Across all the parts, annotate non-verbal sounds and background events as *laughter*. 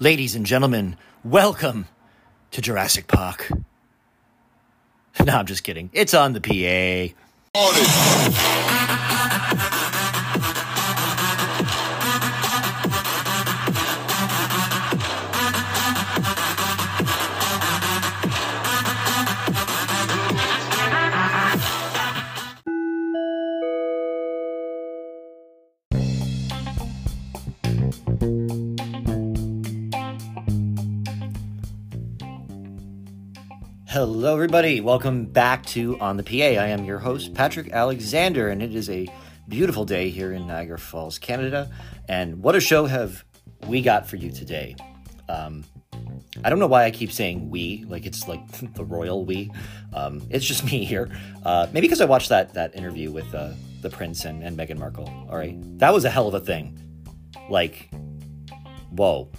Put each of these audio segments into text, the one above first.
Ladies and gentlemen, welcome to Jurassic Park. *laughs* No, I'm just kidding. It's on the PA. Everybody. Welcome back to On the PA. I am your host, Patrick Alexander, and it is a beautiful day here in Niagara Falls, Canada. And what a show have we got for you today? Um, I don't know why I keep saying we, like it's like *laughs* the royal we. Um, it's just me here. Uh, maybe because I watched that that interview with uh, the prince and, and Meghan Markle. All right, that was a hell of a thing. Like, whoa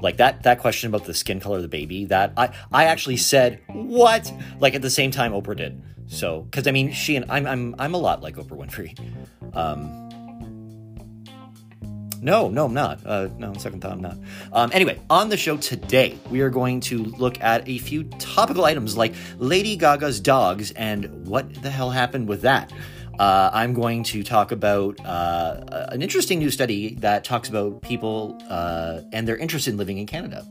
like that that question about the skin color of the baby that i i actually said what like at the same time oprah did so because i mean she and i'm i'm i'm a lot like oprah winfrey um no, no, I'm not. Uh, no, second thought, I'm not. Um, anyway, on the show today, we are going to look at a few topical items like Lady Gaga's dogs and what the hell happened with that. Uh, I'm going to talk about uh, an interesting new study that talks about people uh, and their interest in living in Canada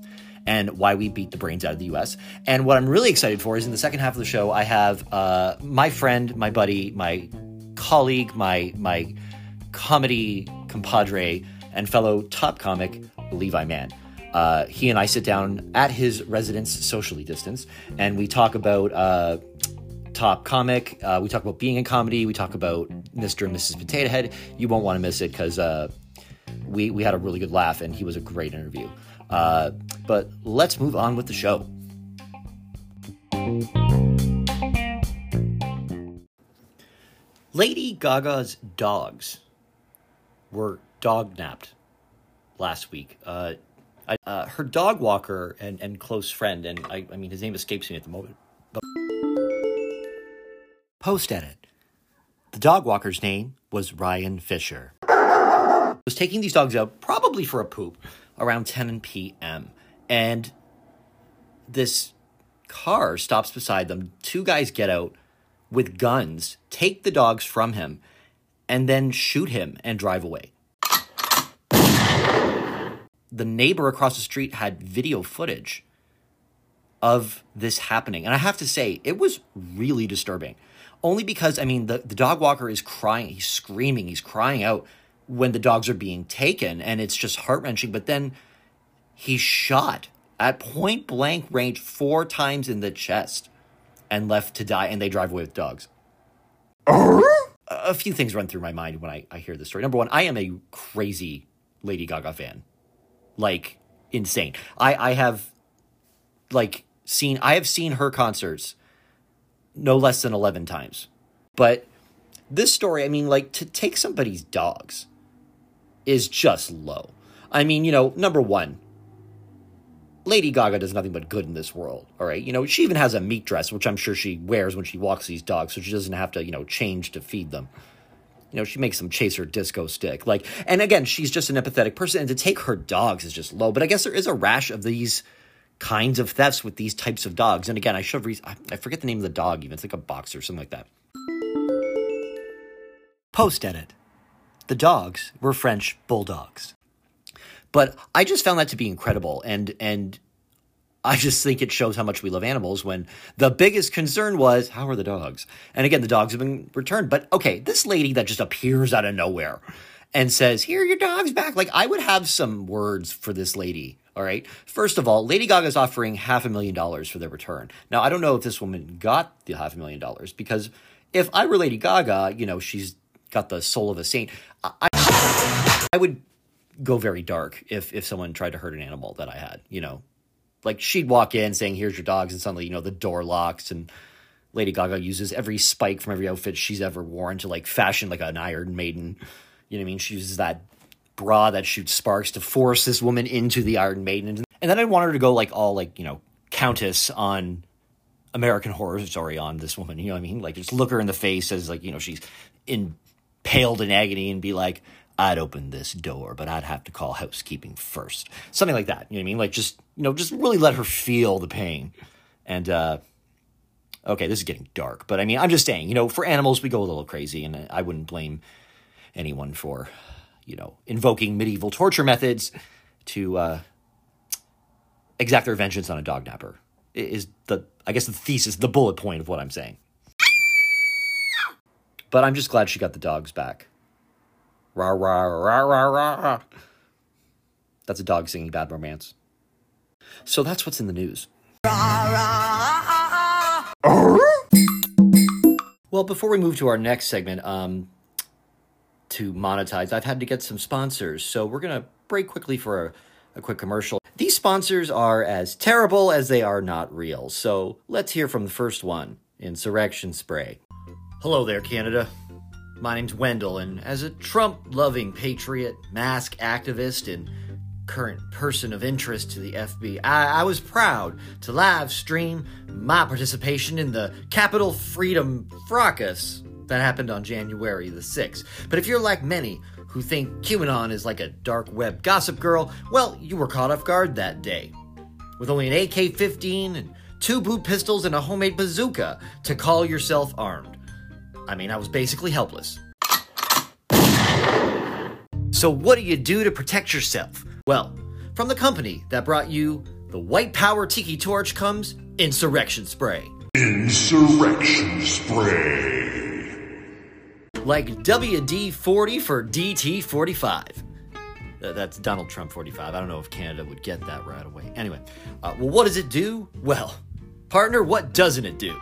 and why we beat the brains out of the US. And what I'm really excited for is in the second half of the show, I have uh, my friend, my buddy, my colleague, my, my comedy compadre, and fellow top comic, Levi Mann. Uh, he and I sit down at his residence, socially distanced, and we talk about uh, top comic. Uh, we talk about being in comedy. We talk about Mr. and Mrs. Potato Head. You won't want to miss it because uh, we we had a really good laugh and he was a great interview. Uh, but let's move on with the show. Lady Gaga's dogs were dog napped last week. Uh, I, uh, her dog walker and, and close friend, and I, I mean, his name escapes me at the moment. But Post edit. The dog walker's name was Ryan Fisher. Was taking these dogs out probably for a poop around 10 p.m. And this car stops beside them. Two guys get out with guns, take the dogs from him, and then shoot him and drive away. The neighbor across the street had video footage of this happening. And I have to say, it was really disturbing. Only because, I mean, the, the dog walker is crying, he's screaming, he's crying out when the dogs are being taken, and it's just heart wrenching. But then he's shot at point blank range four times in the chest and left to die, and they drive away with dogs. a few things run through my mind when I, I hear this story. Number one, I am a crazy Lady Gaga fan. Like, insane. I, I have, like, seen, I have seen her concerts no less than 11 times. But this story, I mean, like, to take somebody's dogs is just low. I mean, you know, number one, Lady Gaga does nothing but good in this world, all right? You know, she even has a meat dress, which I'm sure she wears when she walks these dogs, so she doesn't have to, you know, change to feed them. You know, she makes them chase her disco stick. Like, and again, she's just an empathetic person, and to take her dogs is just low. But I guess there is a rash of these kinds of thefts with these types of dogs. And again, I should re- I forget the name of the dog even. It's like a boxer or something like that. Post edit. The dogs were French bulldogs. But I just found that to be incredible. And, and I just think it shows how much we love animals when the biggest concern was how are the dogs? And again, the dogs have been returned. But okay, this lady that just appears out of nowhere and says, Here, your dog's back. Like, I would have some words for this lady. All right. First of all, Lady Gaga is offering half a million dollars for their return. Now, I don't know if this woman got the half a million dollars because if I were Lady Gaga, you know, she's got the soul of a saint. I, I would go very dark if if someone tried to hurt an animal that I had. You know, like she'd walk in saying, "Here's your dogs," and suddenly, you know, the door locks and. Lady Gaga uses every spike from every outfit she's ever worn to like fashion like an Iron Maiden. You know what I mean? She uses that bra that shoots sparks to force this woman into the Iron Maiden. And then I want her to go like all like, you know, countess on American Horror Story on this woman. You know what I mean? Like just look her in the face as like, you know, she's impaled in agony and be like, I'd open this door, but I'd have to call housekeeping first. Something like that. You know what I mean? Like just, you know, just really let her feel the pain. And, uh, okay, this is getting dark, but I mean, I'm just saying, you know, for animals, we go a little crazy, and I wouldn't blame anyone for, you know, invoking medieval torture methods to, uh, exact their vengeance on a dog napper. Is the, I guess, the thesis, the bullet point of what I'm saying. But I'm just glad she got the dogs back. Rah, rah, rah, rah, rah. That's a dog singing Bad Romance. So that's what's in the news. Well, before we move to our next segment, um, to monetize, I've had to get some sponsors. So we're going to break quickly for a, a quick commercial. These sponsors are as terrible as they are not real. So let's hear from the first one Insurrection Spray. Hello there, Canada. My name's Wendell, and as a Trump loving patriot, mask activist, and current person of interest to the FBI, I, I was proud to live stream my participation in the Capitol Freedom Fracas that happened on January the 6th. But if you're like many who think QAnon is like a dark web gossip girl, well, you were caught off guard that day. With only an AK 15 and two boot pistols and a homemade bazooka to call yourself armed. I mean, I was basically helpless. So, what do you do to protect yourself? Well, from the company that brought you the White Power Tiki Torch comes Insurrection Spray. Insurrection Spray. Like WD 40 for DT 45. Uh, That's Donald Trump 45. I don't know if Canada would get that right away. Anyway, uh, well, what does it do? Well, partner, what doesn't it do?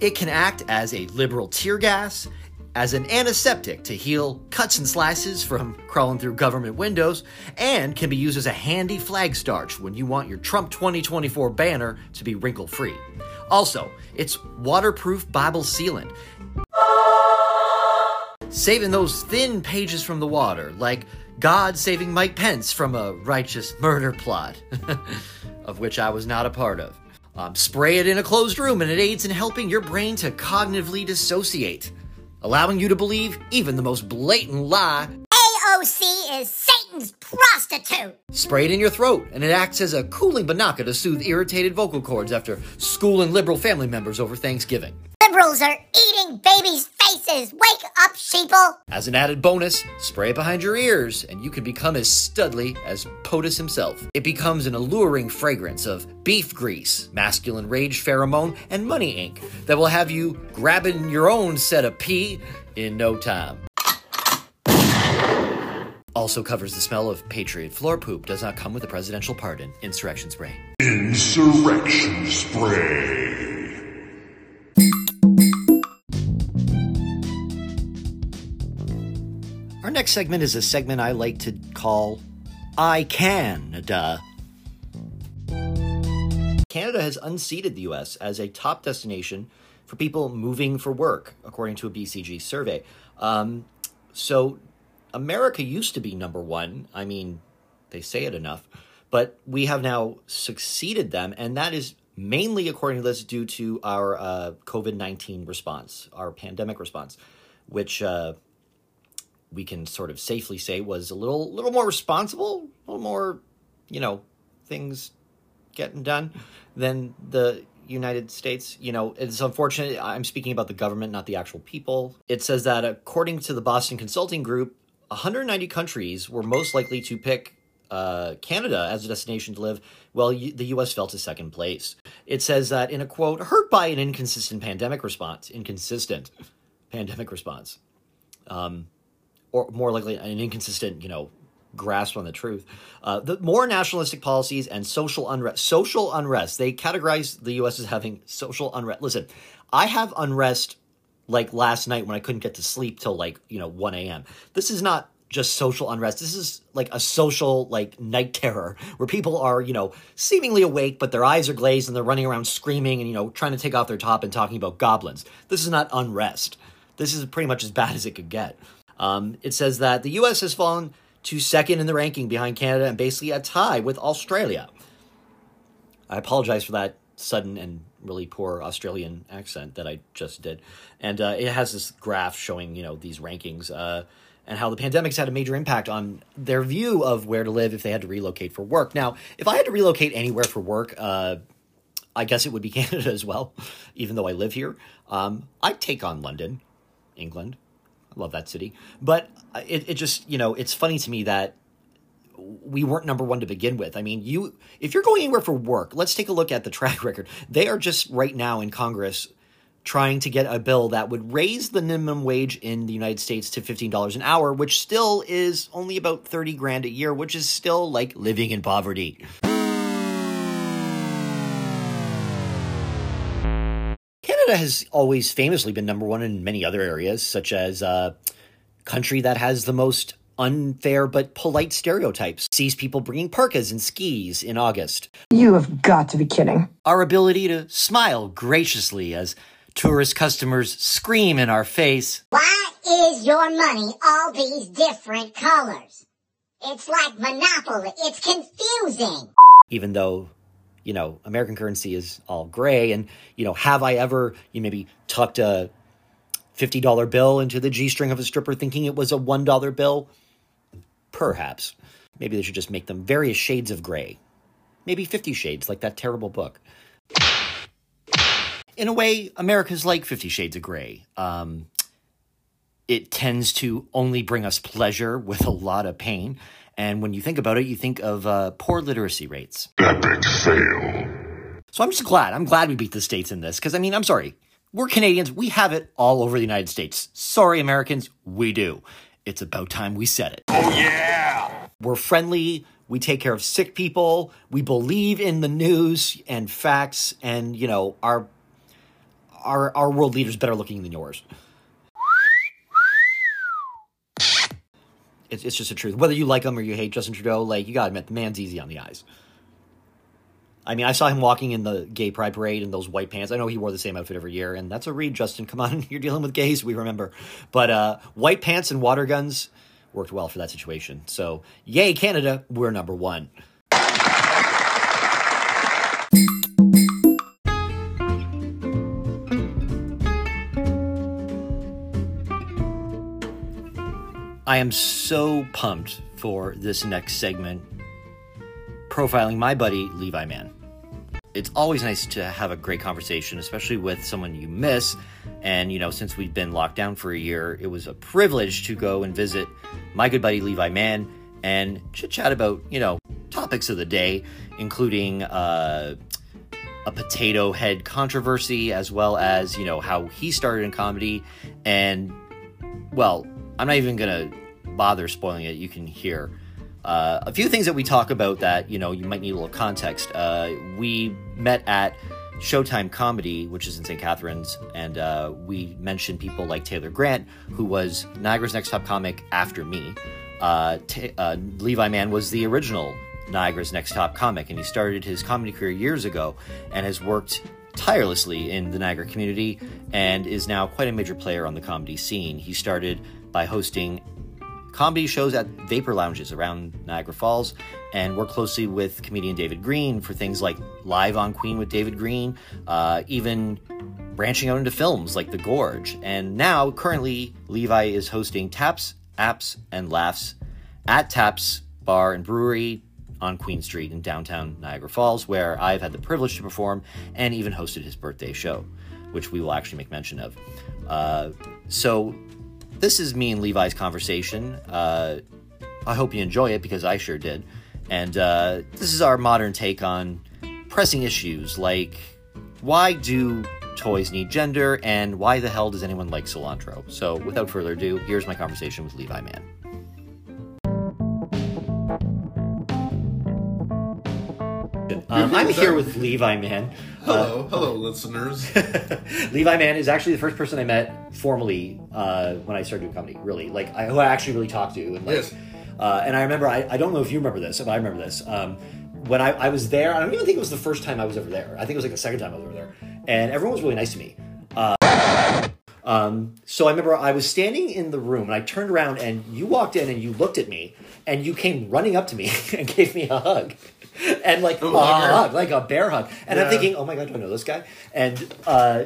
It can act as a liberal tear gas, as an antiseptic to heal cuts and slices from crawling through government windows, and can be used as a handy flag starch when you want your Trump 2024 banner to be wrinkle free. Also, it's waterproof Bible sealant, saving those thin pages from the water, like God saving Mike Pence from a righteous murder plot, *laughs* of which I was not a part of. Um, spray it in a closed room and it aids in helping your brain to cognitively dissociate, allowing you to believe even the most blatant lie. AOC is Satan's prostitute. Spray it in your throat and it acts as a cooling banaka to soothe irritated vocal cords after school and liberal family members over Thanksgiving. Liberals are eating babies' faces. Wake up, sheeple. As an added bonus, spray it behind your ears, and you can become as studly as POTUS himself. It becomes an alluring fragrance of beef grease, masculine rage pheromone, and money ink that will have you grabbing your own set of pee in no time. Also covers the smell of Patriot floor poop, does not come with a presidential pardon. Insurrection spray. Insurrection Spray. Next segment is a segment I like to call I Canada. Canada has unseated the US as a top destination for people moving for work, according to a BCG survey. Um, so, America used to be number one. I mean, they say it enough, but we have now succeeded them, and that is mainly, according to this, due to our uh, COVID 19 response, our pandemic response, which uh, we can sort of safely say was a little little more responsible, a little more, you know, things getting done than the United States. You know, it's unfortunate. I'm speaking about the government, not the actual people. It says that according to the Boston Consulting Group, 190 countries were most likely to pick uh, Canada as a destination to live, well, y- the U.S. fell to second place. It says that in a quote, hurt by an inconsistent pandemic response, inconsistent pandemic response, um, or more likely an inconsistent, you know, grasp on the truth. Uh, the more nationalistic policies and social unrest, social unrest, they categorize the U.S. as having social unrest. Listen, I have unrest like last night when I couldn't get to sleep till like, you know, 1 a.m. This is not just social unrest. This is like a social like night terror where people are, you know, seemingly awake, but their eyes are glazed and they're running around screaming and, you know, trying to take off their top and talking about goblins. This is not unrest. This is pretty much as bad as it could get. Um, it says that the U.S. has fallen to second in the ranking behind Canada and basically a tie with Australia. I apologize for that sudden and really poor Australian accent that I just did. And uh, it has this graph showing, you know, these rankings. Uh, and how the pandemic's had a major impact on their view of where to live if they had to relocate for work. Now, if I had to relocate anywhere for work, uh, I guess it would be *laughs* Canada as well, even though I live here. Um, I'd take on London, England. Love that city. But uh, it, it just, you know, it's funny to me that we weren't number one to begin with. I mean, you if you're going anywhere for work, let's take a look at the track *laughs* record. They are just right now in Congress trying to get a bill that would raise the minimum wage in the United States to $15 an hour, which still is only about 30 grand a year, which is still like living in poverty. Canada has always famously been number one in many other areas, such as uh, country that has the most unfair but polite stereotypes. Sees people bringing parkas and skis in August. You have got to be kidding. Our ability to smile graciously as tourist customers scream in our face. Why is your money all these different colors? It's like Monopoly. It's confusing. Even though, you know, American currency is all gray. And, you know, have I ever, you maybe tucked a $50 bill into the G string of a stripper thinking it was a $1 bill? Perhaps. Maybe they should just make them various shades of gray. Maybe 50 shades, like that terrible book. In a way, America's like Fifty Shades of Grey. Um, it tends to only bring us pleasure with a lot of pain. And when you think about it, you think of uh, poor literacy rates. Epic fail. So I'm just glad. I'm glad we beat the States in this. Because, I mean, I'm sorry. We're Canadians. We have it all over the United States. Sorry, Americans. We do. It's about time we said it. Oh yeah! We're friendly. We take care of sick people. We believe in the news and facts. And, you know, our our our world leaders better looking than yours. It's it's just the truth. Whether you like him or you hate Justin Trudeau, like you gotta admit, the man's easy on the eyes. I mean, I saw him walking in the gay pride parade in those white pants. I know he wore the same outfit every year, and that's a read, Justin. Come on, *laughs* you're dealing with gays, we remember. But uh, white pants and water guns worked well for that situation. So, yay, Canada, we're number one. I am so pumped for this next segment profiling my buddy Levi Mann. It's always nice to have a great conversation, especially with someone you miss. And, you know, since we've been locked down for a year, it was a privilege to go and visit my good buddy Levi Mann and chit chat about, you know, topics of the day, including uh, a potato head controversy, as well as, you know, how he started in comedy. And, well, I'm not even going to bother spoiling it. You can hear. Uh, a few things that we talk about that you know you might need a little context. Uh, we met at Showtime Comedy, which is in St. Catharines, and uh, we mentioned people like Taylor Grant, who was Niagara's Next Top Comic after me. Uh, Ta uh, Levi Mann was the original Niagara's Next Top Comic, and he started his comedy career years ago and has worked tirelessly in the Niagara community and is now quite a major player on the comedy scene. He started by hosting comedy shows at vapor lounges around Niagara Falls and work closely with comedian David Green for things like Live on Queen with David Green, uh, even branching out into films like The Gorge. And now, currently, Levi is hosting Taps, Apps, and Laughs at Taps Bar and Brewery on Queen Street in downtown Niagara Falls, where I've had the privilege to perform and even hosted his birthday show, which we will actually make mention of. Uh, so this is me and Levi's conversation. Uh, I hope you enjoy it because I sure did. And uh, this is our modern take on pressing issues like why do toys need gender and why the hell does anyone like cilantro? So, without further ado, here's my conversation with Levi Mann. Um, I'm here with Levi Mann. Hello, hello, listeners. *laughs* Levi Mann is actually the first person I met formally uh, when I started doing comedy. Really, like I, who I actually really talked to. And like, Yes. uh, and I remember, I, I don't know if you remember this, but I remember this. Um, when I, I was there, I don't even think it was the first time I was ever there. I think it was like the second time I was over there, and everyone was really nice to me. Uh, um, so I remember I was standing in the room, and I turned around, and you walked in, and you looked at me, and you came running up to me *laughs* and gave me a hug. *laughs* And like a hug, like a bear hug, and I'm thinking, oh my god, do I know this guy? And uh,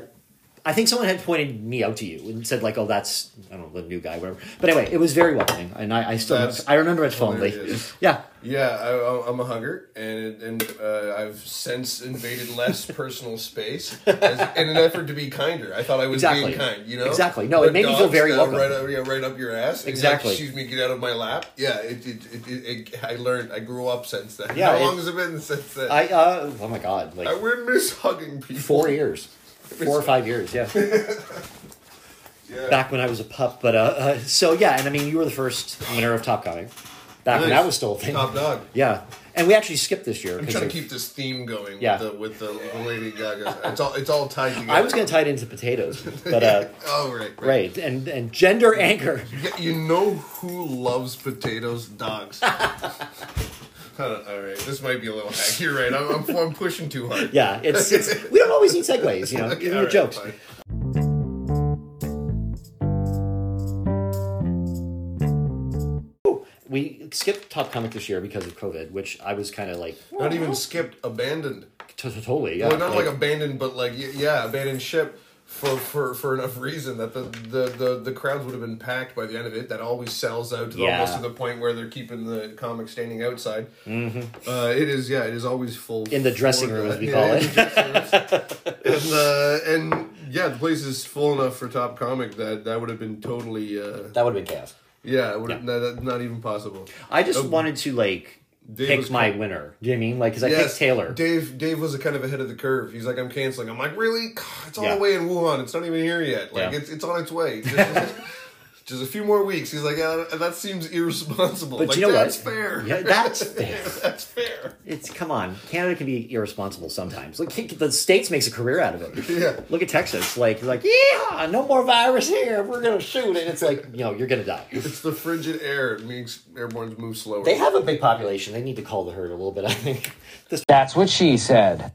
I think someone had pointed me out to you and said like, "Oh, that's I don't know the new guy, whatever." But anyway, it was very welcoming, and I, I still That's I remember it fondly. hilarious. Yeah, Yeah, I, I'm a hugger, and and uh, I've since invaded less personal space as, in an effort to be kinder. I thought I was Exactly. being kind, you know. Exactly. No, it made me feel very welcome. Right up, yeah, right up your ass. Exactly. Like, excuse me, get out of my lap. Yeah, it, it, it, I learned. I grew up since then. Yeah, How long has it been since then? I uh oh my god, like I would miss hugging people. four years, four or five years, yeah. *laughs* Yeah. Back when I was a pup, but uh, uh so yeah, and I mean you were the first winner of Top Comic back when that was still a thing. Top dog. Yeah, and we actually skipped this year. I'm trying to keep this theme going Yeah. with, the, with the, the Lady Gaga. It's all it's all tied together. I was going to tie it into potatoes, but uh, *laughs* Oh right, right. right, and and gender anchor. You know who loves potatoes? Dogs. *laughs* all right, this might be a little hack. You're right. I'm, I'm, I'm pushing too hard. Yeah, it's, it's we don't always need segues, you know, Okay, even all the right, jokes. fine. We skipped Top Comic this year because of COVID, which I was kind of like Not even skipped, abandoned. t- totally. Yeah, well, not like, like- abandoned, but like yeah, abandoned ship for, for, for enough reason that the, the, the, the crowds would have been packed by the end of it. That always sells out to the, Yeah. almost to the point where they're keeping the comic standing outside. Mm-hmm. Uh, it is yeah, it is always full In the dressing room, as we Yeah, call it. the dressing rooms. and uh, and yeah, the place is full enough for Top Comic that that would have been totally uh, that would have been chaos. yeah, it would have not, not even possible. I just Oh, wanted to like Dave pick my com- winner. Do you know what I mean like because I picked Taylor? Dave Dave was a kind of ahead of the curve. He's like, I'm canceling. I'm like, really? It's all Yeah. the way in Wuhan. It's not even here yet. Like Yeah. it's it's on its way. *laughs* Just, just a few more weeks. He's like, yeah, that seems irresponsible. But like, you know what? that's fair. Yeah, that's *laughs* fair. that's fair. It's come on, Canada can be irresponsible sometimes. Look, the states makes a career out of it. Yeah. Look at Texas, like like yeah, no more virus here. We're gonna shoot it. It's like you know you're gonna die. It's the frigid air. It makes airborne move slower. They have a big population. They need to call the herd a little bit. I think. This That's what she said.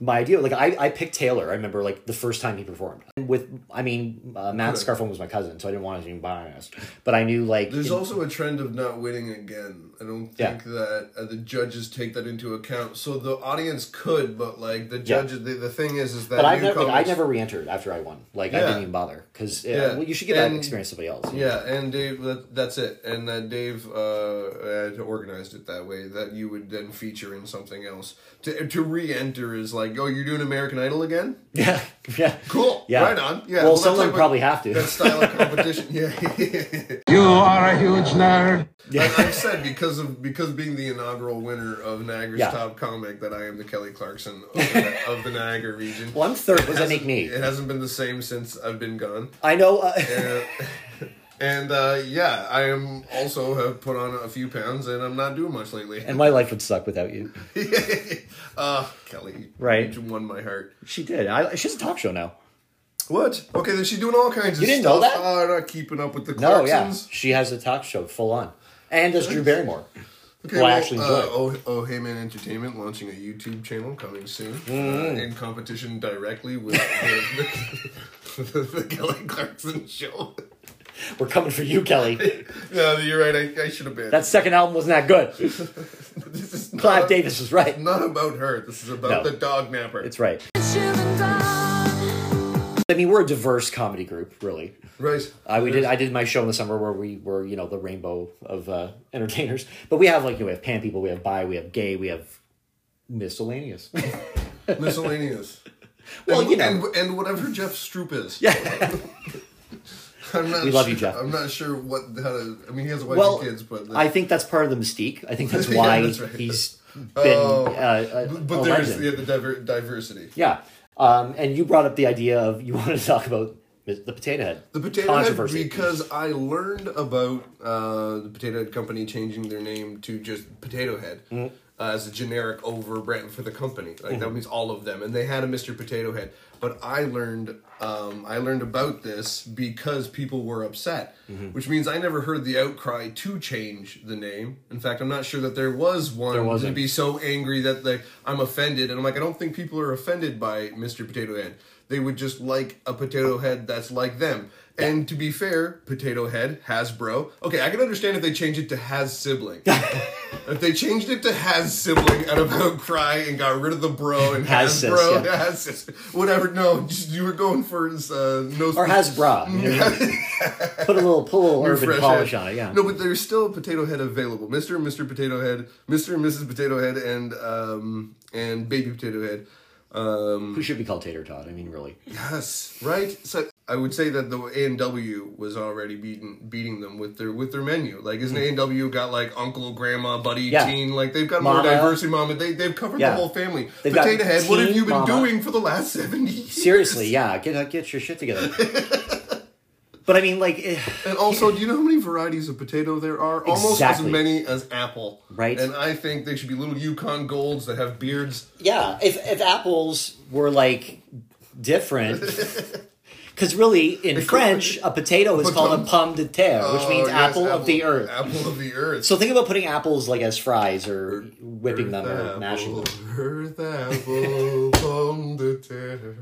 My idea. Like I, I picked Taylor. I remember like the first time he performed. With I mean uh, Matt. Scarfone was my cousin, so I didn't want to be biased. But I knew like There's in- also a trend of not winning again. I don't Yeah. think that uh, the judges take that into account. So the audience could, but like the Yeah. judges, the, the thing is, is that But I never, like, I never re-entered after I won. Like I didn't even bother because Yeah. well, you should give that experience to somebody else. Yeah, and Dave, that, that's it. And that Dave uh, had organized it that way that you would then feature in something else. To to re-enter is like, oh, you're doing American Idol again? *laughs* yeah, *laughs* yeah. Cool. Yeah. Right on. Yeah. Well, that some of them type probably have to. That style of competition. *laughs* yeah. You are a huge nerd. I, I've said because of because being the inaugural winner of Niagara's Yeah. top comic that I am the Kelly Clarkson of *laughs* the, of the Niagara region. Well, I'm third. What does that make me? It hasn't been the same since I've been gone. I know. Uh, Uh, and uh, yeah, I am also have put on a few pounds, and I'm not doing much lately. and my life would suck without you. *laughs* uh, Kelly, Right. you won my heart. She did. I, she has a talk show now. What? Okay, then she's doing all kinds of You didn't stuff. know that? Oh, I'm not keeping up with the No, yeah, Clarksons. she has a talk show full on, and does Drew Barrymore. Okay, well, actually enjoy. uh, oh, oh, Hey Man Entertainment launching a YouTube channel coming soon Mm-hmm. uh, in competition directly with the, *laughs* the, the Kelly Clarkson show. *laughs* We're coming for you, Kelly. *laughs* no, you're right. I, I should have been. That second album wasn't that good. *laughs* this is not, Clive Davis was right. not about her. This is about No. the dog napper. It's right. I mean, we're a diverse comedy group, really. right. I we did I did my show in the summer where we were you know the rainbow of uh, entertainers, but we have like you know, we have pan people, we have bi, we have gay, we have miscellaneous. miscellaneous. Well, and, you know. and, and whatever Jeff Stroop is. yeah, I'm not We love sure, you, Jeff. I'm not sure what how to. I mean, he has a wife well, and kids, but I think that's part of the mystique. I think *laughs* that's Yeah, why that's right. he's been Oh. uh, a, but a there's legend. yeah, the diver- diversity. Yeah. Um, and you brought up the idea of you *laughs* wanted to talk about the potato head. The potato head controversy. because I learned about uh, the potato head company changing their name to just Potato Head Mm-hmm. uh, as a generic over brand for the company. Like that means all of them, and they had a Mr. Potato Head. But I learned um, I learned about this because people were upset, Mm-hmm. which means I never heard the outcry to change the name. In fact, I'm not sure that there was one There to wasn't. be so angry that like I'm offended, and I'm like I don't think people are offended by Mr. Potato Head. They would just like a potato head that's like them. And to be fair, Potato Head, Hasbro. Okay, I can understand if they changed it to Has Sibling. *laughs* if they changed it to Has Sibling out of outcry and got rid of the bro and Has Hasbro, yeah. *laughs* Has sis, whatever. No, just, you were going for uh, no Or has bra. you know? *laughs* put a little, put a little urban polish head. on it. Yeah. No, but there's still potato head available. Mr. and Mr. Potato Head, Mr. and Mrs. Potato Head, and um and Baby Potato Head. Um, Who should be called Tater Tot? I mean, really. yes, right. So I would say that the A and W was already beating beating them with their with their menu. Like, isn't A and W got like uncle, grandma, buddy, Yeah. teen? Like they've got more diversity. Mama, they they've covered Yeah. the whole family. They've Potato Head, what have you been mama. doing for the last seven years? Seriously, yeah. Get get your shit together. *laughs* but I mean, like, eh, And also, do you know how many varieties of potato there are? Almost Exactly. as many as apple. Right. And I think they should be little Yukon Golds that have beards. yeah. If if apples were like different. *laughs* Because really, in French, a potato is called a pomme de terre, which Oh, means yes, apple, of the earth. Apple of the earth. So think about putting apples like as fries or whipping them or Earth mashing them. apple, Earth *laughs* apple, pomme de terre.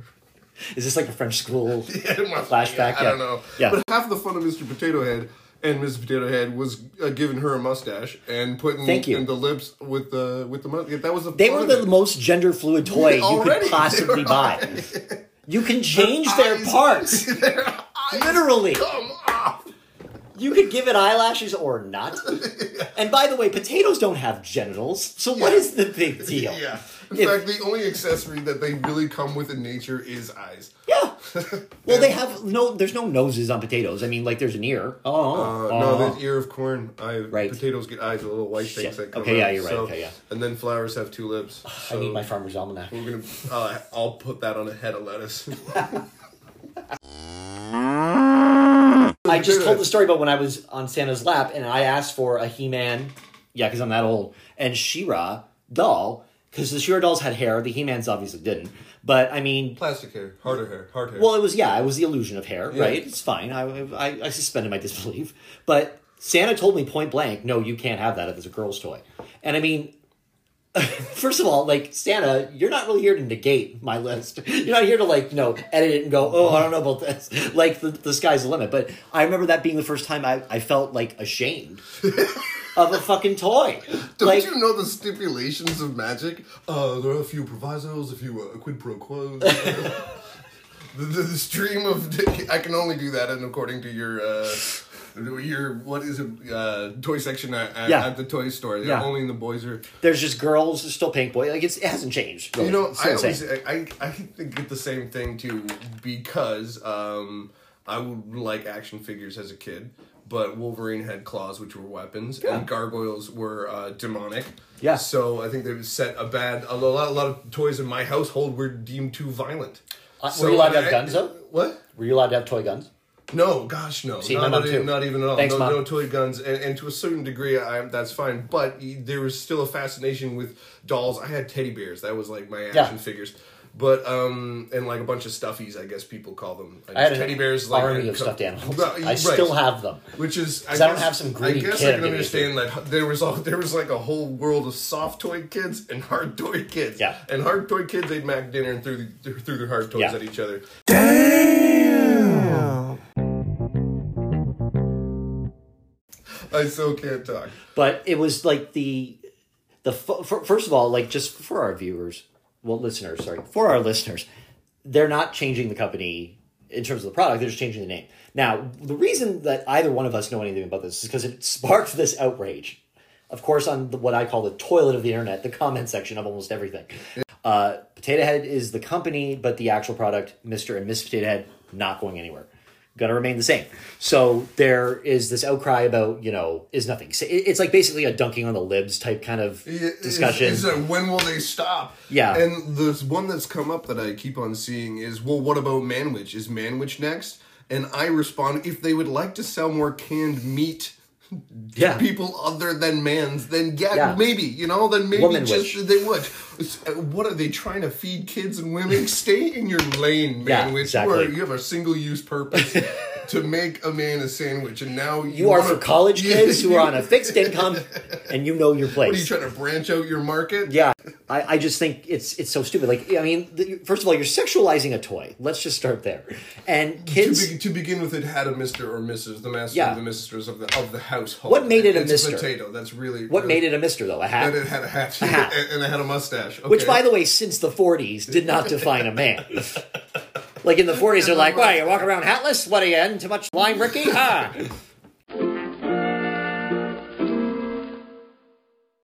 Is this like a French school *laughs* It must be, flashback? I don't know. Yeah. But half the fun of Mr. Potato Head and Mrs. Potato Head was uh, giving her a mustache and putting Thank you. in the lips with the with the mustache. That was the They fun were of the it. most gender fluid *laughs* toy you Already, could possibly they were buy. You can change their eyes- parts. *laughs* Their Literally. Come off. You could give it eyelashes or not. *laughs* And by the way, potatoes don't have genitals, so what is the big deal? *laughs* Yeah. In If- fact, the only accessory that they really come with in nature is eyes. Yeah. *laughs* Well, they have no. There's no noses on potatoes. I mean, like there's an ear. Oh, Uh, oh. No, the ear of corn. I, Right. Potatoes get eyes, the little white Shit. things that come Okay, out. yeah, you're right. So- Okay, yeah. And then flowers have two lips. I need my farmer's almanac. we're gonna. Uh, I'll put that on a head of lettuce. *laughs* *laughs* I just told the story about when I was on Santa's lap and I asked for a He-Man, yeah, because I'm that old, and She-Ra doll, because the She-Ra dolls had hair, the He-Mans obviously didn't. But I mean, Plastic hair, harder hair, hard hair. well, it was yeah, it was the illusion of hair, right? It's fine. I, I I suspended my disbelief, but Santa told me point blank, no, you can't have that if it's a girl's toy. And I mean, *laughs* first of all, like Santa, you're not really here to negate my list. You're not here to like, you know, edit it and go, oh, I don't know about this. Like the, the sky's the limit. But I remember that being the first time I, I felt like ashamed *laughs* of a fucking toy. *laughs* Don't like, you know the stipulations of magic? Uh, there are a few provisos, a few uh, quid pro quos. *laughs* the, the, the stream of *laughs* I can only do that, and according to your uh, your what is it uh, toy section at, at, Yeah. at the toy store, Yeah. only in the boys are. there's just girls, there's still pink boy. Like it's, it hasn't changed. Really. You know, I always. I, I think get the same thing too because um, I would like action figures as a kid, but Wolverine had claws, which were weapons, Yeah. and gargoyles were uh, demonic. Yeah. So I think they set a bad. A lot, a lot of toys in my household were deemed too violent. Uh, So were you allowed to have I- guns though? What? Were you allowed to have toy guns? No, gosh, no. See, not, not, too. not even at all. Thanks, no, Mom. no toy guns, and, and to a certain degree, I, that's fine. But there was still a fascination with dolls. I had teddy bears. That was like my action Yeah. figures. But um, and like a bunch of stuffies, I guess people call them. I had teddy bears, like army of stuffed animals. Right, I still have them. Which is I, I don't have some greedy I guess I can giving it to understand that there was all there was like a whole world of soft toy kids and hard toy kids. Yeah. And hard toy kids, they'd mac dinner and threw the, threw their hard toys Yeah. at each other. Damn. I still can't talk. but it was like the the f- f- first of all like just for our viewers well listeners sorry for our listeners they're not changing the company in terms of the product they're just changing the name. Now the reason that either one of us know anything about this is because it sparked this outrage. Of course on the, what i call the toilet of the internet the comment section of almost everything. Uh, potato head is the company but the actual product mr and miss potato head not going anywhere gonna remain the same. So there is this outcry about you know is nothing. It's like basically a dunking on the libs type kind of discussion. It's, like, when will they stop? Yeah. And the one that's come up that I keep on seeing is, well, what about Manwich? Is Manwich next? And I respond, if they would like to sell more canned meat to Yeah. people other than man's, then yeah, Yeah. maybe, you know, then maybe Womanwich. just they would. Uh, What are they trying to feed kids and women? *laughs* Stay in your lane, Yeah, Manwich. exactly. Where you have a single use purpose. *laughs* To make a man a sandwich, and now you, you are for college kids who are on a *laughs* fixed income, and you know your place. What are you trying to branch out your market? Yeah. I, I just think it's it's so stupid. Like, I mean, the, first of all, you're sexualizing a toy. Let's just start there. And To, kids, be, to begin with, it had a Mister or Mrs. The master Yeah. and the mistress of the of the household. What made it a it's Mister? potato. That's really what made it a Mister though? A hat. And it had a hat, A hat. and, *laughs* and it had a mustache. Okay. Which, by the way, since the 40s, did not define a man. *laughs* Like in the 40s, they're like, *laughs* "Why you walk around hatless? What are you in too much lime, Ricky?" Ah. *laughs*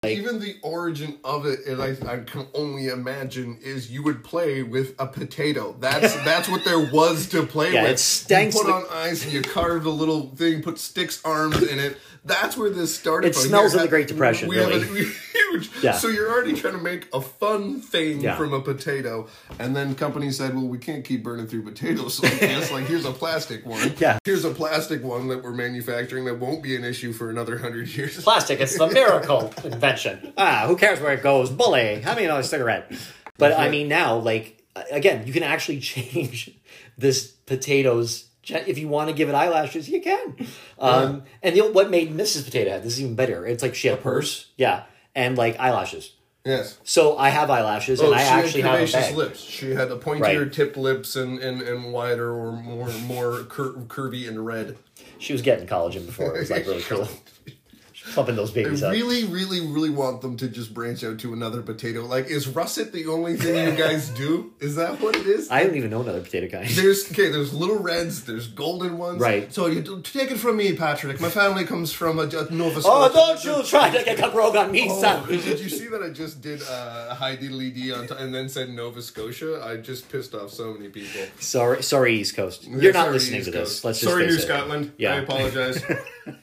even the origin of it, and I, I can only imagine, is you would play with a potato. That's *laughs* that's what there was to play Yeah, with. it stinks You put the- on ice and you carved a little thing, put sticks arms in it. That's where this started. It from. smells Here, of the Great Depression, We really. have a *laughs* huge. Yeah. So you're already trying to make a fun thing Yeah. from a potato, and then companies said, "Well, we can't keep burning through potatoes like this. Like here's a plastic one. *laughs* Yeah. Here's a plastic one that we're manufacturing that won't be an issue for another hundred years." Plastic, it's the miracle invention. Ah, who cares where it goes? Bully, have me another cigarette. But I mean, now, like, again, you can actually *laughs* change this potatoes. If you want to give it eyelashes, you can. Um, And the, what made Mrs. Potato Head, this is even better. It's like she had a purse. Yeah. And like eyelashes. Yes. So I have eyelashes and Oh, I she actually had have a curvaceous lips. She had a pointier Right. tipped lips and, and, and wider or more more cur- curvy and red. She was getting collagen before. It was like really *laughs* cool. Pumping those I babies up. really, really, really want them to just branch out to another potato. Like, is russet the only thing you guys do? Is that what it is? I don't even know another potato kind. There's okay. There's little reds. There's golden ones. Right. So you take it from me, Patrick. My family comes from a, a Nova Scotia. Oh, don't you try to get a rogue on me, Oh, son. *laughs* did you see that I just did uh, high diddly d on t- and then said Nova Scotia? I just pissed off so many people. Sorry, sorry, East Coast. You're not Sorry, listening East to this. Let's just Sorry, New it. Scotland. Yeah. I apologize. *laughs*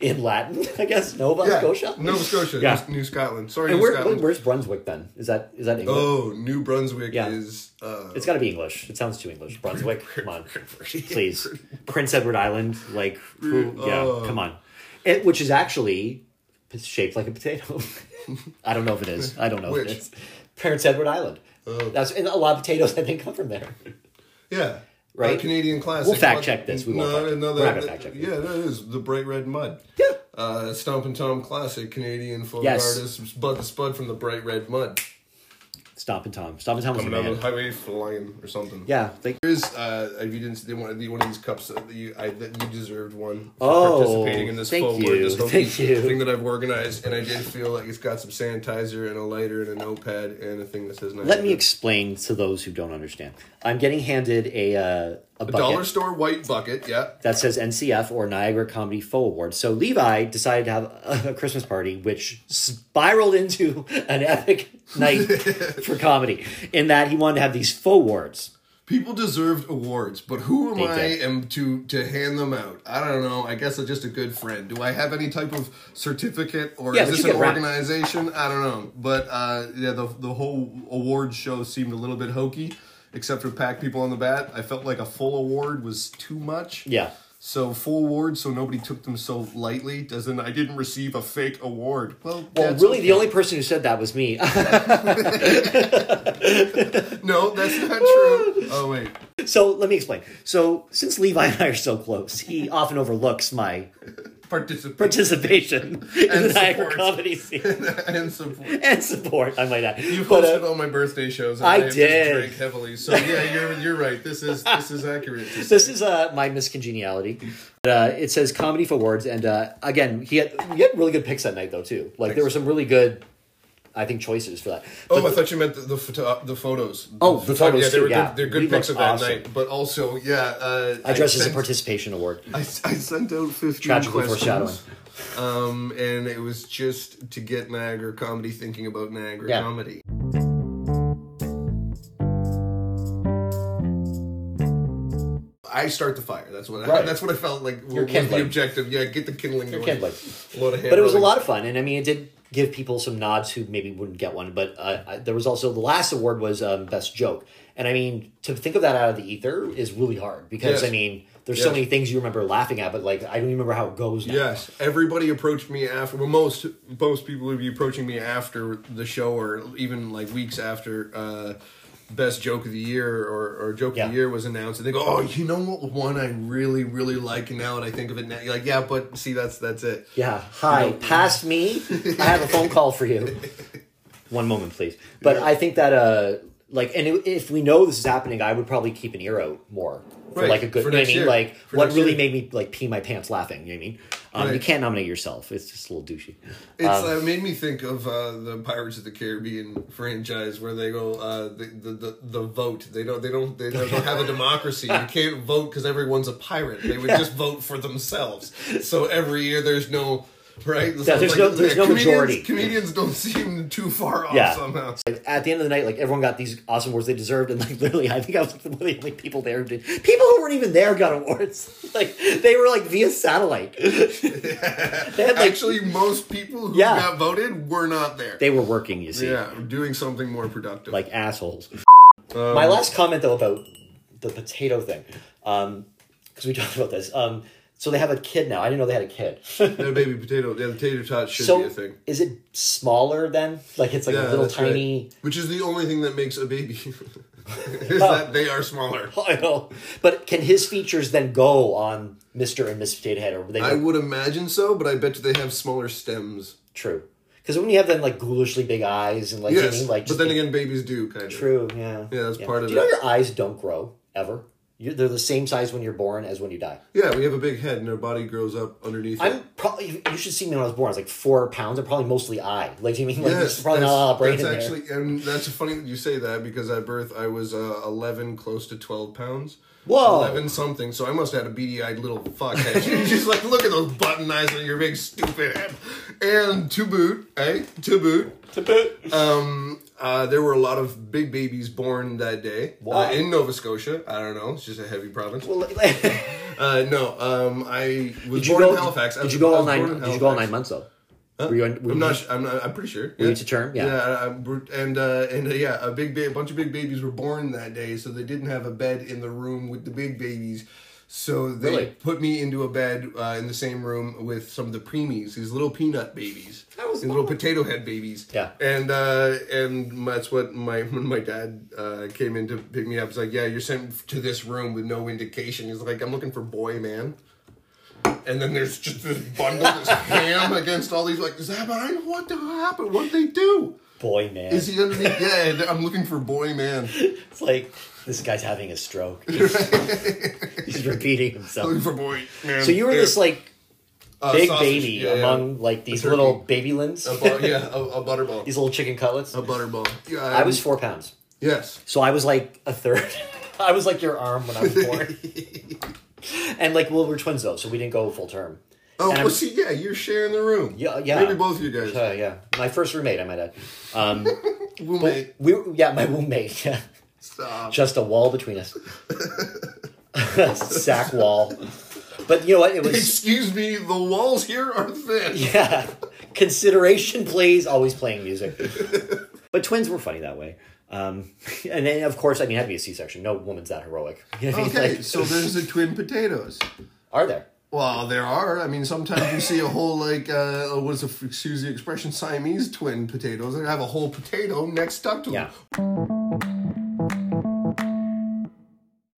in in Latin, *laughs* I guess Nova yeah, Scotia. Nova Scotia, Yeah. New, New Scotland. Sorry, And New where, Scotland. where's Brunswick then? Is that is that England? oh, New Brunswick Yeah. is. Uh, It's got to be English. It sounds too English. Brunswick, come on, please. Prince Edward Island, like, who, yeah, Oh. come on. It, which is actually shaped like a potato. *laughs* I don't know if it is. I don't know if it is. Prince Edward Island. Oh. That's and a lot of potatoes I think come from there. yeah. Right? Uh, Canadian classic. We'll fact check this. We won't no, no, We're not that, fact check. Yeah, that is the bright red mud. Yeah. Uh, Stompin' Tom classic Canadian folk Yes. artist Spud the Spud from the bright red mud. Stompin' Tom. Stompin' Tom was Coming down the highway flying or something. Yeah, like Here's uh, if you didn't, they wanted the one of these cups that you, I, that you deserved one for Oh, participating in this thank you, this thank you. thing that I've organized, and I did feel like it's got some sanitizer and a lighter and a notepad and a thing that says. Let me explain to those who don't understand. I'm getting handed a uh, a, A dollar store white bucket, yeah. that says NCF or Niagara Comedy Faux Award. So Levi decided to have a, Christmas party, which spiraled into an epic *laughs* night for comedy. In that he wanted to have these faux awards. People deserved awards, but who am They I am to to hand them out? I don't know. I guess I'm just a good friend. Do I have any type of certificate, or Yeah, is this an wrapped. organization? I don't know. But uh, yeah, the the whole award show seemed a little bit hokey, except for pack people on the bat. I felt like a full award was too much. Yeah. So full award, so nobody took them so lightly. Doesn't I didn't receive a fake award. Well, Well, really, okay. the only person who said that was me. *laughs* *laughs* no, that's not true. Oh wait, so let me explain. So since Levi and I are so close, he often overlooks my participate participation *laughs* in the And Niagara support. comedy *laughs* scene and support. and support. I might add. You But, uh, hosted all my birthday shows. And I I, did. Drank heavily, so yeah, you're you're right. This is this is accurate. This is uh, my miscongeniality. Uh, it says comedy for words, and uh, again, he had he had really good picks that night though too. Like there were some really good, I think, choices for that. Oh, I thought you meant the the, photo, the photos. Oh, the photos yeah, they were yeah. good, they're good We picks of that awesome. night. But also, yeah, uh, I dressed as a participation award. I, I sent out fifteen Tragically questions. Um, and it was just to get Niagara comedy thinking about Niagara Yeah. comedy. I start the fire. That's what. I, that's what I felt like. You're was the objective. Yeah, get the kindling going. kindling. A lot of hand But it was a lot of fun, and I mean, it did give people some nods who maybe wouldn't get one. But uh, I, there was also the last award was um, best joke, and I mean, to think of that out of the ether is really hard because Yes. I mean, there's so many things you remember laughing at, but like I don't even remember how it goes. Now. Yes, everybody approached me after. Well, most most people would be approaching me after the show, or even like weeks after. Uh, best joke of the year or, or joke Yeah. of the year was announced, and they go, "Oh, you know what one I really really like now, and I think of it now." You're like, "Yeah, but see, that's that's it." Yeah. Hi, past me. I have a phone call for you. *laughs* One moment, please. But I think that uh, like, and if we know this is happening, I would probably keep an ear out more for Right, like a good. for You know what I mean? year. Like, For what really year. made me like pee my pants laughing? You know what I mean? Um, You can't nominate yourself. It's just a little douchey. It's Um, uh, made me think of uh, the Pirates of the Caribbean franchise where they go uh, the, the the the vote. They don't they don't they don't have a *laughs* democracy. You can't vote because everyone's a pirate. They would just vote for themselves. So every year there's no right. Yeah, there's no- there's no comedians, majority. Comedians don't seem too far off Yeah. somehow. Like, at the end of the night, like everyone got these awesome awards they deserved, and like literally, I think I was like one of the only people there did. People who weren't even there got awards. *laughs* like they were like via satellite. *laughs* they had like Actually, most people who Yeah. got voted were not there. they were working. You see, yeah, doing something more productive. like assholes. Um, My last comment though about the potato thing, because we talked about this. Um, so they have a kid now. I didn't know they had a kid. the baby potato, yeah, the tater tot should so be a thing. is it smaller then? Like it's like Yeah, a little that's right. tiny. Which is the only thing that makes a baby. *laughs* is oh. that they are smaller. *laughs* I know, but can his features then go on Mister and Miss Potato Head, or they I would imagine so, but I bet you they have smaller stems. True. Because when you have then like ghoulishly big eyes and like, you know Yes, like but then again, babies do kind of. true, yeah, Yeah, that's part of Do you know it. your eyes don't grow ever? You, they're the same size when you're born as when you die. Yeah, we have a big head, and our body grows up underneath I'm it. probably you should see me when I was born. I was like four pounds. I'm probably mostly eye. Like do you mean like Yes, probably not a lot of brain that's in there. actually, and that's funny that you say that because at birth I was uh, eleven, close to twelve pounds. Whoa. eleven something. So I must have had a beady-eyed little fuckhead. *laughs* She's just like, look at those button eyes on your big stupid head. And to boot, eh? To boot, To boot. um, uh, there were a lot of big babies born that day uh, Why? in Nova Scotia. I don't know. It's just a heavy province. Well, like- *laughs* Uh, no, um, I was you born go? in Halifax. I Did was- you go all nine? in Did you go all nine months though? Were you, were I'm you- not. I'm not. I'm pretty sure. Were you to term? Yeah. Yeah, I'm- and uh, and uh, yeah, a big, ba- a bunch of big babies were born that day, so they didn't have a bed in the room with the big babies. So they Really? put me into a bed uh, in the same room with some of the preemies, these little peanut babies, That was these little potato head babies. Yeah. and uh, and that's what my when *laughs* my dad uh, came in to pick me up. He's like, "Yeah, you're sent to this room with no indication." He's like, "I'm looking for boy, man." And then there's just this bundle, this *laughs* ham against all these. Like, is that mine? What the happened? What did they do? Boy, man. Is he underneath? Yeah, I'm looking for boy, man. It's like this guy's having a stroke. *laughs* He's repeating himself. Looking for boy, man. So you were Yeah. this like Uh, big sausage. baby Yeah, yeah. among like these little baby lins. a bu- yeah, a, a *laughs* butterball. these little chicken cutlets. A butterball. Yeah, I was four pounds. Yes. So I was like a third. I was like your arm when I was born. *laughs* and like, well, we're twins though, so we didn't go full term. Oh, And well, I'm- see, yeah, you're sharing the room. Yeah, yeah. Maybe both of you guys. Uh, yeah, my first roommate, I might add. Um, *laughs* Roommate. we, yeah, my roommate. *laughs* Yeah, Stop. just a wall between us. Sack wall. But you know what? It was Excuse me, the walls here are thin. yeah. Consideration plays always playing music. But twins were funny that way. Um, *laughs* and then of course, I mean, it had to be a C-section. No woman's that heroic. *laughs* You know what I mean? Okay, Like, so there's the twin potatoes. are there? Well, there are. I mean, sometimes you see a whole like uh, what's the excuse the expression Siamese twin potatoes. They have a whole potato next stuck to Yeah. them.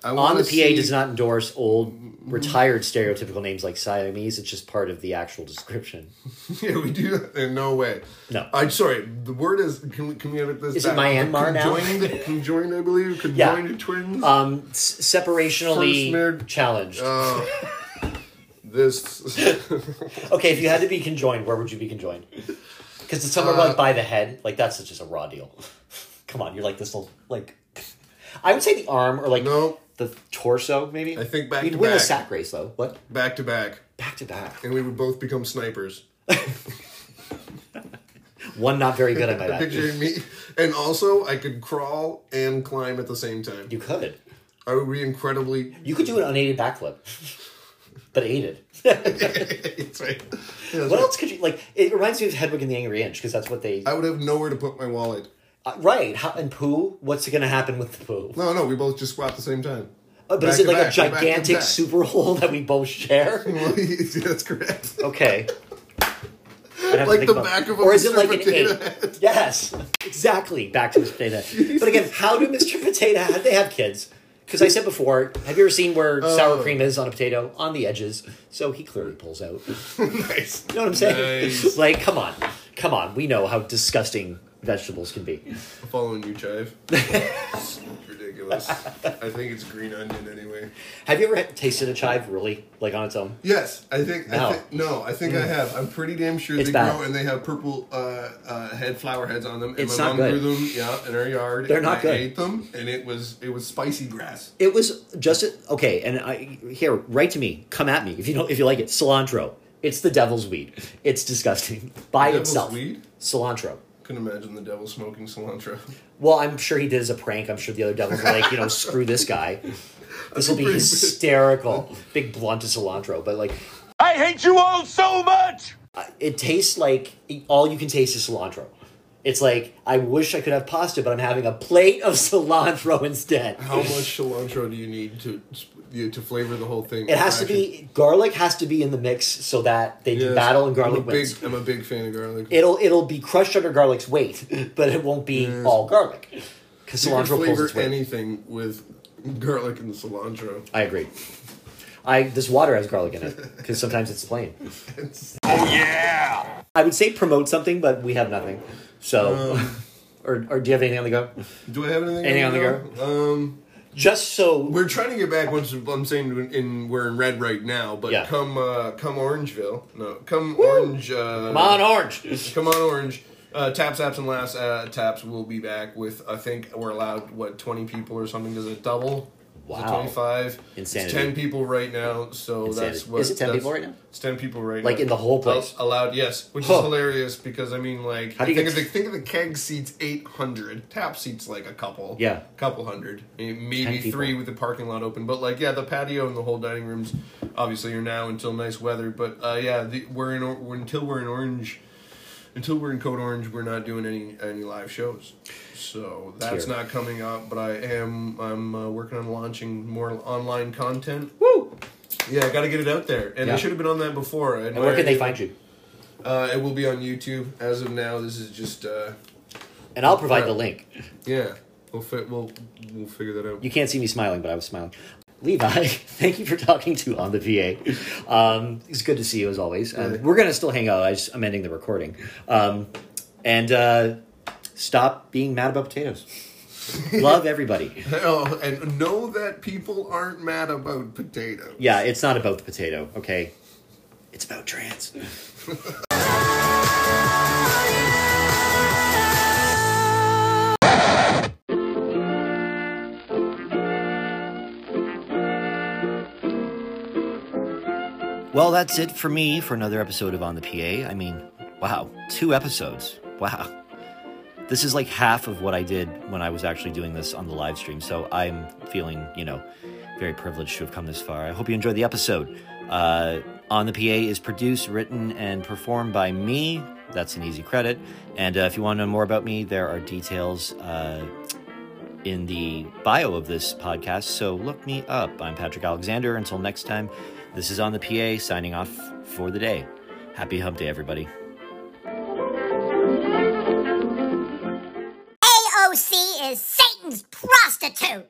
On the PA see- does not endorse old retired stereotypical names like Siamese. It's just part of the actual description. *laughs* Yeah, we do that. In no way. No. I'm sorry. The word is. Can we? Can we edit this? Is it back? Myanmar now? Conjoined, conjoined, I believe. Conjoined twins. Um, s- separationally married- challenged. Uh, this. *laughs* okay, if you had to be conjoined, where would you be conjoined? Because it's somewhere Uh, like by the head. Like that's just a raw deal. *laughs* Come on, you're like this little like. I would say the arm or like No. The torso maybe. I think back We'd to win a back. sack race though. What? back to back, Back to back. and we would both become snipers. *laughs* One not very good. Might *laughs* add. Picturing me, and also I could crawl and climb at the same time. You could. I would be incredibly. You could do an unaided backflip, *laughs* but aided. It's right. Yeah, that's What right. else could you like? It reminds me of Hedwig and the Angry Inch because that's what they. I would have nowhere to put my wallet. Uh, right. How, and poo. What's going to happen with the poo? No, no, we both just squat at the same time. Uh, but Back is it like a back, to gigantic super hole *laughs* that we both share? *laughs* Well, that's correct. Okay. *laughs* Have Like the back of a or is it Mr. like an Potato eight? Head. Yes, exactly. Back to Mr. Potato. Head. But again, how do Mr. Potato Head? They have kids. Because I said before, have you ever seen where sour Oh. cream is on a potato on the edges? So he clearly pulls out. nice. You know what I'm saying? Nice. Like, come on, come on. We know how disgusting vegetables can be. I'm following you, Chive. It's *laughs* ridiculous. I think it's green onion anyway. Have you ever had- tasted a chive really, like on its own? Yes, I think. No. Mm. I think no, I think I have. I'm pretty damn sure It's they bad. grow and they have purple uh, uh, head flower heads on them. And It's my not mom good. grew them, yeah, in our yard. They're and not I good. ate them, and it was it was spicy grass. It was just okay, and I here write to me, come at me if you don't if you like it. Cilantro, it's the devil's weed. It's disgusting by Devil's itself. weed? Cilantro. Couldn't imagine the devil smoking cilantro. Well, I'm sure he did as a prank. I'm sure the other devils were like, you know, *laughs* screw this guy. This will be hysterical. Big blunt of cilantro, but like I hate you all so much! it tastes like all you can taste is cilantro. It's like I wish I could have pasta, but I'm having a plate of *laughs* cilantro instead. How much cilantro do you need to you, to flavor the whole thing? It has to be garlic has to be in the mix so that they can Yes, battle and garlic I'm a wins. big, I'm a big fan of garlic. It'll it'll be crushed under garlic's weight, *laughs* but it won't be all garlic because can cilantro pulls flavor its anything with garlic and cilantro. I agree. I this water has garlic in it because sometimes it's plain. *laughs* Oh yeah! I would say promote something, but we have nothing. So, Um, *laughs* or or do you have anything on the go? Do I have anything? Anything on the go? Um, Just so we're trying to get back. Once I'm saying in, in we're in red right now, but Yeah. come uh, come Orangeville, no, come Orange. Uh, come on, orange. *laughs* come on Orange. Uh, taps, apps, and last uh, taps will be back with. I think we're allowed what twenty people or something. Does it double? Wow. twenty five. Insanity. It's ten people right now. So that's Insanity. what. Is it 10 people right now? It's ten people right Like now. Like in the whole place? Al- allowed, yes, which Huh. is hilarious because I mean, like, How do you think of the think of the keg seats eight hundred, tap seats like a couple, Yeah. A couple hundred, 10 maybe three with the parking lot open. But like, yeah, the patio and the whole dining rooms obviously are now until nice weather. But uh, yeah, the, we're in or- until we're in orange. Until we're in Code Orange, we're not doing any any live shows, so that's Here. not coming up. But I am I'm uh, working on launching more online content. Woo! Yeah, I got to get it out there, and I should have been on that before. I And where can they find you? uh, it will be on YouTube. As of now, this is just uh, And I'll provide the link. yeah. We'll fi- we'll we'll figure that out. You can't see me smiling, but I was smiling. Levi, *laughs* thank you for talking to on the PA. Um, it's good to see you as always. Um, we're gonna still hang out. I just I'm ending the recording. Um, and uh, stop being mad about potatoes. *laughs* Love everybody. Oh, and know that people aren't mad about potatoes. Yeah, it's not about the potato. Okay, it's about trans. *laughs* Well, that's it for me for another episode of On the PA. I mean, wow, two episodes. Wow. This is like half of what I did when I was actually doing this on the live stream. So I'm feeling, you know, very privileged to have come this far. I hope you enjoyed the episode. Uh, on the PA is produced, written, and performed by me. That's an easy credit. And uh, if you want to know more about me, there are details uh, in the bio of this podcast. So look me up. I'm Patrick Alexander. Until next time, this is On the PA signing off for the day. Happy Hump Day, everybody. AOC is Satan's prostitute.